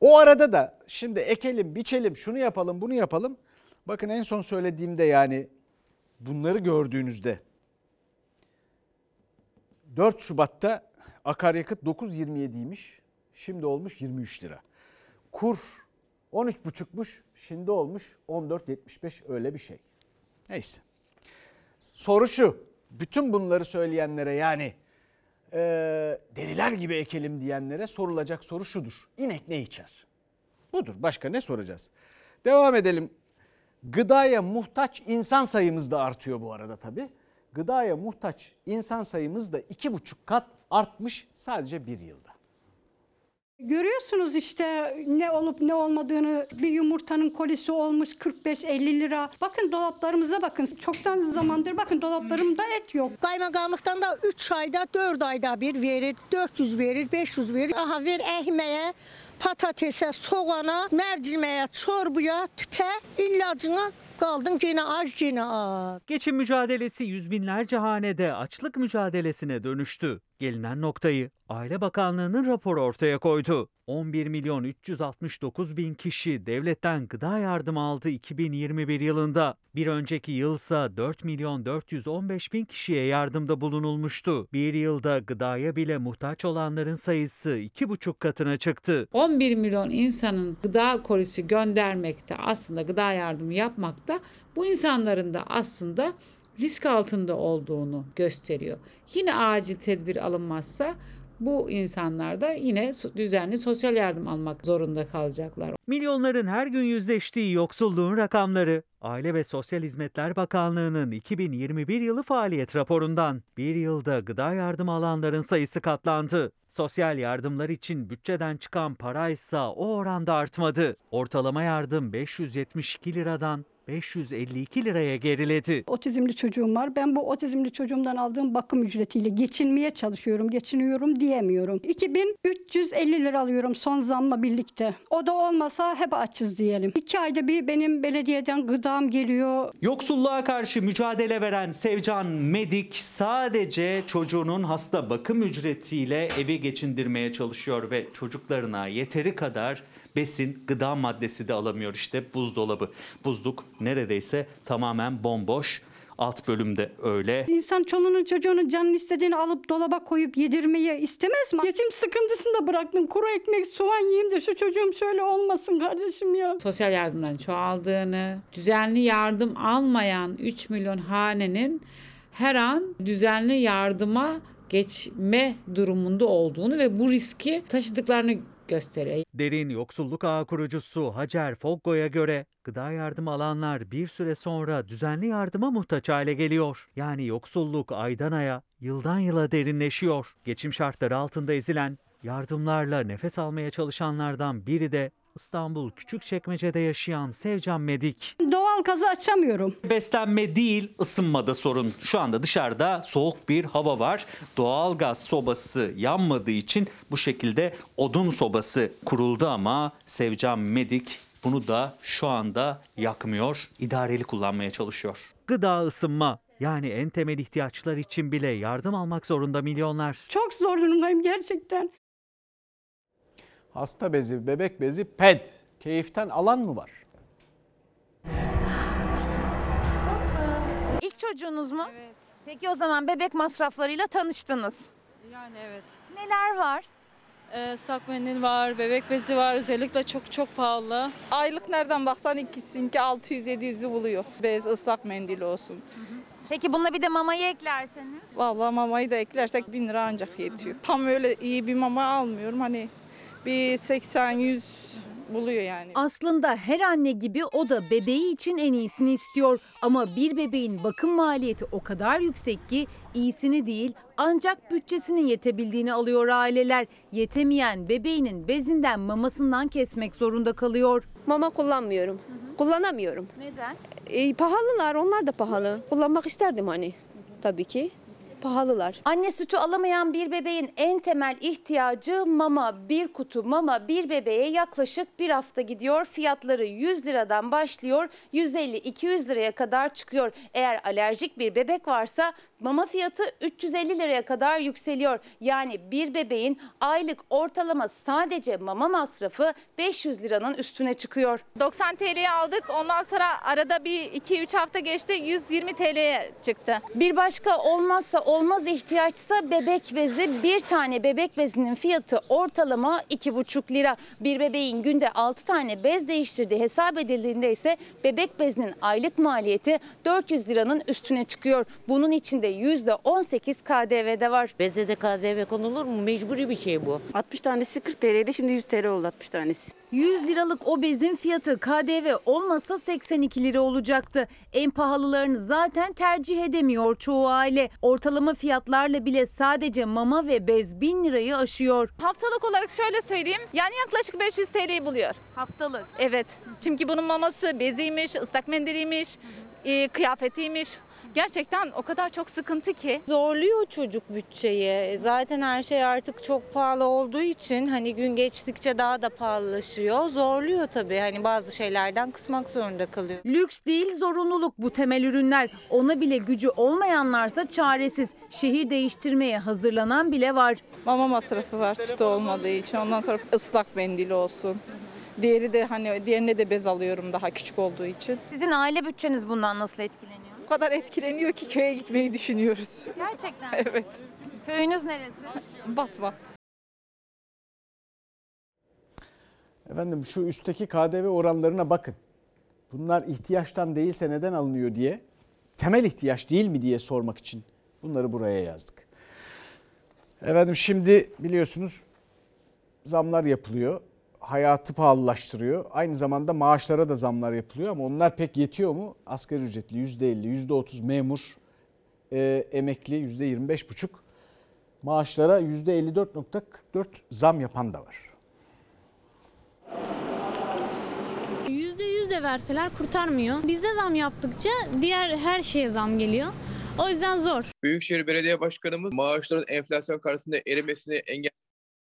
O arada da şimdi ekelim, biçelim, şunu yapalım, bunu yapalım. Bakın en son söylediğimde yani bunları gördüğünüzde 4 Şubat'ta akaryakıt 9.27'ymiş. Şimdi olmuş 23 lira. Kur 13,5'muş. Şimdi olmuş 14.75 öyle bir şey. Neyse. Soru şu. Bütün bunları söyleyenlere yani e, deliler gibi ekelim diyenlere sorulacak soru şudur. İnek ne içer? Budur. Başka ne soracağız? Devam edelim. Gıdaya muhtaç insan sayımız da artıyor bu arada tabii. Gıdaya muhtaç insan sayımız da iki buçuk kat artmış sadece bir yılda. Görüyorsunuz işte ne olup ne olmadığını bir yumurtanın kolisi olmuş 45-50 lira. Bakın dolaplarımıza bakın. Çoktan zamandır bakın dolaplarımda et yok. Kaymakamlıktan da 3 ayda 4 ayda bir verir. 400 verir, 500 verir. Aha ver ekmeğe, patatese, soğana, mercimeğe, çorbaya, tüpe, ilacına kaldın gene aç gene aç. Geçim mücadelesi yüz binlerce hanede açlık mücadelesine dönüştü. Gelinen noktayı Aile Bakanlığı'nın raporu ortaya koydu. 11 milyon 369 bin kişi devletten gıda yardımı aldı 2021 yılında. Bir önceki yılsa 4 milyon 415 bin kişiye yardımda bulunulmuştu. Bir yılda gıdaya bile muhtaç olanların sayısı iki buçuk katına çıktı. 11 milyon insanın gıda kolisi göndermekte aslında gıda yardımı yapmakta bu insanların da aslında risk altında olduğunu gösteriyor. Yine acil tedbir alınmazsa bu insanlar da yine düzenli sosyal yardım almak zorunda kalacaklar. Milyonların her gün yüzleştiği yoksulluğun rakamları Aile ve Sosyal Hizmetler Bakanlığı'nın 2021 yılı faaliyet raporundan bir yılda gıda yardımı alanların sayısı katlandı. Sosyal yardımlar için bütçeden çıkan para ise o oranda artmadı. Ortalama yardım 572 liradan 552 liraya geriledi. Otizmli çocuğum var. Ben bu otizmli çocuğumdan aldığım bakım ücretiyle geçinmeye çalışıyorum. Geçiniyorum diyemiyorum. 2350 lira alıyorum son zamla birlikte. O da olmasa hep açız diyelim. İki ayda bir benim belediyeden gıdam geliyor. Yoksulluğa karşı mücadele veren Sevcan Medik sadece çocuğunun hasta bakım ücretiyle evi geçindirmeye çalışıyor ve çocuklarına yeteri kadar besin, gıda maddesi de alamıyor işte buzdolabı. Buzluk neredeyse tamamen bomboş. Alt bölümde öyle. İnsan çoluğunun çocuğunun canın istediğini alıp dolaba koyup yedirmeyi istemez mi? Geçim sıkıntısını da bıraktım. Kuru ekmek, soğan yiyeyim de şu çocuğum şöyle olmasın kardeşim ya. Sosyal yardımların çoğaldığını, düzenli yardım almayan 3 milyon hanenin her an düzenli yardıma geçme durumunda olduğunu ve bu riski taşıdıklarını gösteriyor. Derin Yoksulluk Ağı kurucusu Hacer Foggo'ya göre gıda yardımı alanlar bir süre sonra düzenli yardıma muhtaç hale geliyor. Yani yoksulluk aydan aya, yıldan yıla derinleşiyor. Geçim şartları altında ezilen, yardımlarla nefes almaya çalışanlardan biri de İstanbul Küçükçekmece'de yaşayan Sevcan Medik. Doğal gazı açamıyorum. Beslenme değil ısınmada sorun. Şu anda dışarıda soğuk bir hava var. Doğal gaz sobası yanmadığı için bu şekilde odun sobası kuruldu ama Sevcan Medik bunu da şu anda yakmıyor. İdareli kullanmaya çalışıyor. Gıda ısınma yani en temel ihtiyaçlar için bile yardım almak zorunda milyonlar. Çok zor durumdayım gerçekten. Hasta bezi, bebek bezi, ped. Keyiften alan mı var? İlk çocuğunuz mu? Evet. Peki o zaman bebek masraflarıyla tanıştınız. Yani evet. Neler var? Ee, sak mendil var, bebek bezi var. Özellikle çok çok pahalı. Aylık nereden baksan ikisinki 600-700'ü buluyor. Bez, ıslak mendil olsun. Peki bununla bir de mamayı eklerseniz? Vallahi mamayı da eklersek 1000 lira ancak yetiyor. Tam öyle iyi bir mama almıyorum. Hani bir 80-100 buluyor yani. Aslında her anne gibi o da bebeği için en iyisini istiyor. Ama bir bebeğin bakım maliyeti o kadar yüksek ki iyisini değil ancak bütçesinin yetebildiğini alıyor aileler. Yetemeyen bebeğinin bezinden mamasından kesmek zorunda kalıyor. Mama kullanmıyorum. Kullanamıyorum. Neden? E, pahalılar onlar da pahalı. Kullanmak isterdim hani tabii ki. Pahalılar. Anne sütü alamayan bir bebeğin en temel ihtiyacı mama. Bir kutu mama bir bebeğe yaklaşık bir hafta gidiyor. Fiyatları 100 liradan başlıyor. 150-200 liraya kadar çıkıyor. Eğer alerjik bir bebek varsa mama fiyatı 350 liraya kadar yükseliyor. Yani bir bebeğin aylık ortalama sadece mama masrafı 500 liranın üstüne çıkıyor. 90 TL'ye aldık. Ondan sonra arada bir 2-3 hafta geçti. 120 TL'ye çıktı. Bir başka olmazsa olmaz ihtiyaçsa bebek bezi. Bir tane bebek bezinin fiyatı ortalama 2,5 lira. Bir bebeğin günde 6 tane bez değiştirdiği hesap edildiğinde ise bebek bezinin aylık maliyeti 400 liranın üstüne çıkıyor. Bunun içinde %18 KDV de var. Beze de KDV konulur mu? Mecburi bir şey bu. 60 tanesi 40 TL'ydi şimdi 100 TL oldu 60 tanesi. 100 liralık o bezin fiyatı KDV olmasa 82 lira olacaktı. En pahalılarını zaten tercih edemiyor çoğu aile. Ortalama fiyatlarla bile sadece mama ve bez 1000 lirayı aşıyor. Haftalık olarak şöyle söyleyeyim. Yani yaklaşık 500 TL'yi buluyor. Haftalık? Evet. Çünkü bunun maması beziymiş, ıslak mendiliymiş, e, kıyafetiymiş. Gerçekten o kadar çok sıkıntı ki. Zorluyor çocuk bütçeyi. Zaten her şey artık çok pahalı olduğu için hani gün geçtikçe daha da pahalılaşıyor. Zorluyor tabii. Hani bazı şeylerden kısmak zorunda kalıyor. Lüks değil zorunluluk bu temel ürünler. Ona bile gücü olmayanlarsa çaresiz. Şehir değiştirmeye hazırlanan bile var. Mama masrafı var sütü olmadığı için. Ondan sonra ıslak mendil olsun. Diğeri de hani diğerine de bez alıyorum daha küçük olduğu için. Sizin aile bütçeniz bundan nasıl etkileniyor? O kadar etkileniyor ki köye gitmeyi düşünüyoruz. Gerçekten. (laughs) Evet. Köyünüz neresi? Batma. Efendim şu üstteki KDV oranlarına bakın. Bunlar ihtiyaçtan değilse neden alınıyor diye, temel ihtiyaç değil mi diye sormak için bunları buraya yazdık. Efendim şimdi biliyorsunuz zamlar yapılıyor. Hayatı pahalılaştırıyor. Aynı zamanda maaşlara da zamlar yapılıyor ama onlar pek yetiyor mu? Asgari ücretli %50, %30 memur, e, emekli %25,5 maaşlara %54,44 zam yapan da var. %100 de verseler kurtarmıyor. Bize zam yaptıkça diğer her şeye zam geliyor. O yüzden zor. Büyükşehir Belediye Başkanımız maaşların enflasyon karşısında erimesini engellemek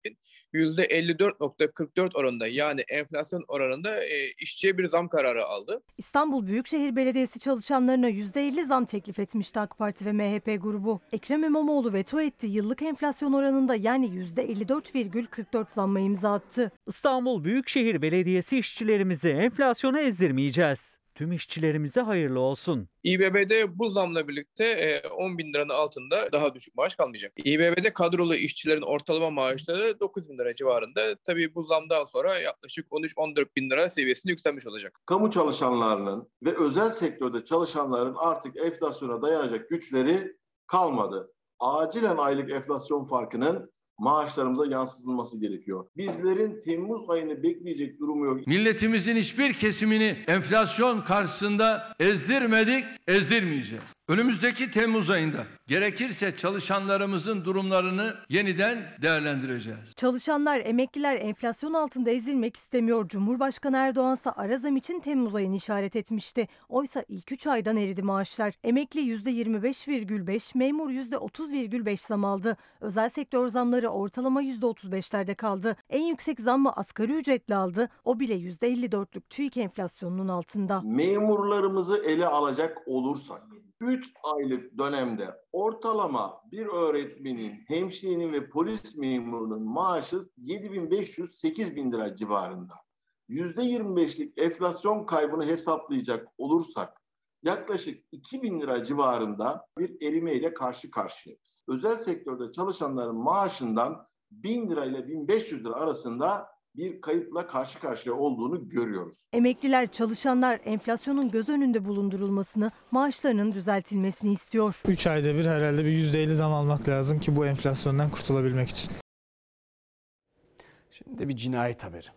için %54.44 oranında yani enflasyon oranında e, işçiye bir zam kararı aldı. İstanbul Büyükşehir Belediyesi çalışanlarına %50 zam teklif etmişti AK Parti ve MHP grubu. Ekrem İmamoğlu veto etti. Yıllık enflasyon oranında yani %54,44 zamma imza attı. İstanbul Büyükşehir Belediyesi işçilerimizi enflasyona ezdirmeyeceğiz. Tüm işçilerimize hayırlı olsun. İBB'de bu zamla birlikte e, 10 bin liranın altında daha düşük maaş kalmayacak. İBB'de kadrolu işçilerin ortalama maaşları 9 bin lira civarında. Tabii bu zamdan sonra yaklaşık 13-14 bin lira seviyesine yükselmiş olacak. Kamu çalışanlarının ve özel sektörde çalışanların artık enflasyona dayanacak güçleri kalmadı. Acilen aylık enflasyon farkının maaşlarımıza yansıtılması gerekiyor. Bizlerin Temmuz ayını bekleyecek durumu yok. Milletimizin hiçbir kesimini enflasyon karşısında ezdirmedik, ezdirmeyeceğiz. Önümüzdeki Temmuz ayında gerekirse çalışanlarımızın durumlarını yeniden değerlendireceğiz. Çalışanlar, emekliler enflasyon altında ezilmek istemiyor. Cumhurbaşkanı Erdoğan ise ara zam için Temmuz ayını işaret etmişti. Oysa ilk 3 aydan eridi maaşlar. Emekli %25,5, memur %30,5 zam aldı. Özel sektör zamları ortalama %35'lerde kaldı. En yüksek zammı asgari ücretli aldı. O bile %54'lük TÜİK enflasyonunun altında. Memurlarımızı ele alacak olursak 3 aylık dönemde ortalama bir öğretmenin, hemşirenin ve polis memurunun maaşı 7500-8000 lira civarında. %25'lik enflasyon kaybını hesaplayacak olursak yaklaşık 2000 lira civarında bir erimeyle karşı karşıyayız. Özel sektörde çalışanların maaşından 1000 lira ile 1500 lira arasında bir kayıpla karşı karşıya olduğunu görüyoruz. Emekliler, çalışanlar enflasyonun göz önünde bulundurulmasını, maaşlarının düzeltilmesini istiyor. 3 ayda bir herhalde bir %50 zam almak lazım ki bu enflasyondan kurtulabilmek için. Şimdi bir cinayet haberi.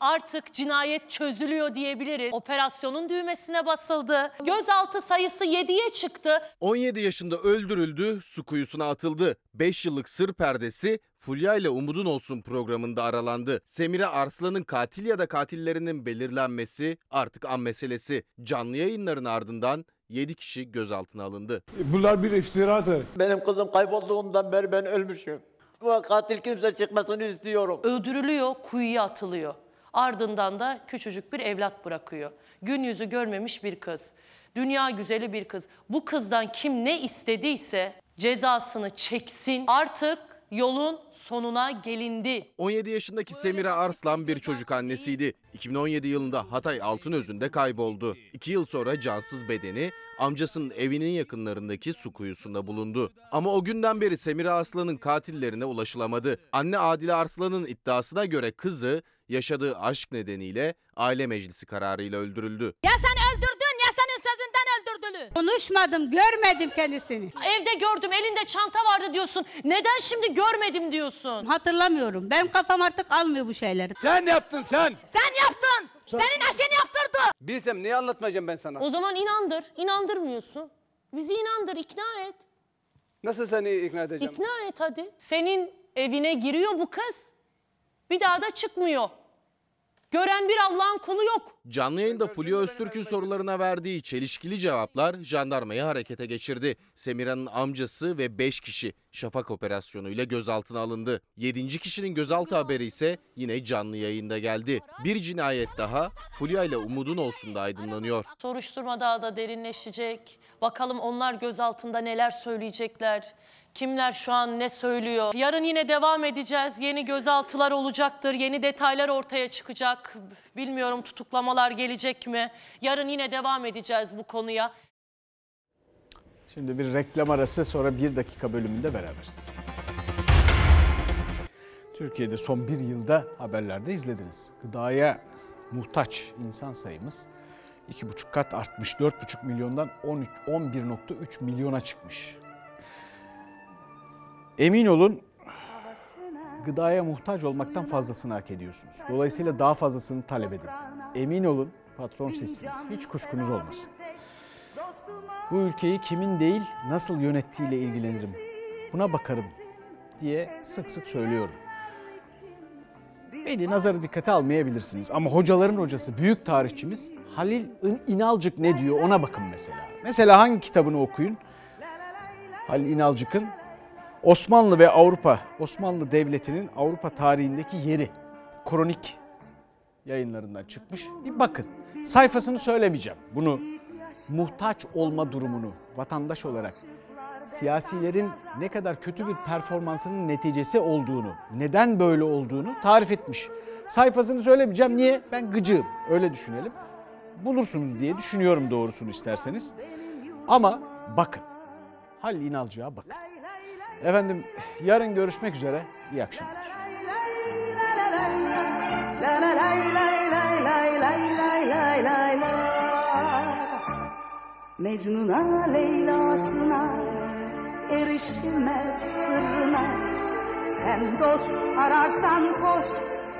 Artık cinayet çözülüyor diyebiliriz. Operasyonun düğmesine basıldı. Gözaltı sayısı 7'ye çıktı. 17 yaşında öldürüldü, su kuyusuna atıldı. 5 yıllık sır perdesi Fulya ile Umudun Olsun programında aralandı. Semire Arslan'ın katil ya da katillerinin belirlenmesi artık an meselesi. Canlı yayınların ardından 7 kişi gözaltına alındı. Bunlar bir iftiradır. Benim kızım kaybolduğundan beri ben ölmüşüm. Bu katil kimse çıkmasını istiyorum. Öldürülüyor, kuyuya atılıyor. Ardından da küçücük bir evlat bırakıyor. Gün yüzü görmemiş bir kız. Dünya güzeli bir kız. Bu kızdan kim ne istediyse cezasını çeksin. Artık yolun sonuna gelindi. 17 yaşındaki Semire Arslan bir çocuk annesiydi. 2017 yılında Hatay Altınözü'nde kayboldu. 2 yıl sonra cansız bedeni amcasının evinin yakınlarındaki su kuyusunda bulundu. Ama o günden beri Semire Arslan'ın katillerine ulaşılamadı. Anne Adile Arslan'ın iddiasına göre kızı yaşadığı aşk nedeniyle aile meclisi kararıyla öldürüldü. Ya sen öldürdün ya senin sözünden öldürdülü. Konuşmadım, görmedim kendisini. Evde gördüm elinde çanta vardı diyorsun. Neden şimdi görmedim diyorsun? Hatırlamıyorum. Benim kafam artık almıyor bu şeyleri. Sen yaptın sen. Sen yaptın. Senin aşeni yaptırdı. Bilsem neyi anlatmayacağım ben sana? O zaman inandır. İnandırmıyorsun. Bizi inandır, ikna et. Nasıl seni ikna edeceğim? İkna et hadi. Senin evine giriyor bu kız. Bir daha da çıkmıyor. Gören bir Allah'ın kulu yok. Canlı yayında Fulya Öztürk'ün sorularına verdiği çelişkili cevaplar jandarmayı harekete geçirdi. Semira'nın amcası ve 5 kişi şafak operasyonuyla gözaltına alındı. 7. kişinin gözaltı haberi ise yine canlı yayında geldi. Bir cinayet daha Fulya ile Umud'un olsun da aydınlanıyor. Soruşturma daha da derinleşecek. Bakalım onlar gözaltında neler söyleyecekler. Kimler şu an ne söylüyor? Yarın yine devam edeceğiz. Yeni gözaltılar olacaktır. Yeni detaylar ortaya çıkacak. Bilmiyorum tutuklamalar gelecek mi? Yarın yine devam edeceğiz bu konuya. Şimdi bir reklam arası sonra bir dakika bölümünde beraberiz. Türkiye'de son bir yılda haberlerde izlediniz. Gıdaya muhtaç insan sayımız 2,5 kat artmış. 4,5 milyondan 13 11.3 milyona çıkmış. Emin olun gıdaya muhtaç olmaktan fazlasını hak ediyorsunuz. Dolayısıyla daha fazlasını talep edin. Emin olun patron sizsiniz. Hiç kuşkunuz olmasın. Bu ülkeyi kimin değil nasıl yönettiğiyle ilgilenirim. Buna bakarım diye sık sık söylüyorum. Beni nazarı dikkate almayabilirsiniz ama hocaların hocası büyük tarihçimiz Halil İnalcık ne diyor ona bakın mesela. Mesela hangi kitabını okuyun? Halil İnalcık'ın Osmanlı ve Avrupa, Osmanlı Devleti'nin Avrupa tarihindeki yeri kronik yayınlarından çıkmış. Bir bakın. Sayfasını söylemeyeceğim. Bunu muhtaç olma durumunu vatandaş olarak siyasilerin ne kadar kötü bir performansının neticesi olduğunu, neden böyle olduğunu tarif etmiş. Sayfasını söylemeyeceğim. Niye? Ben gıcığım. Öyle düşünelim. Bulursunuz diye düşünüyorum doğrusunu isterseniz. Ama bakın. Halil İnalcık'a bakın. Efendim yarın görüşmek üzere. İyi akşamlar. Mecnun'a Leyla'sına erişilmez sırrına Sen dost ararsan koş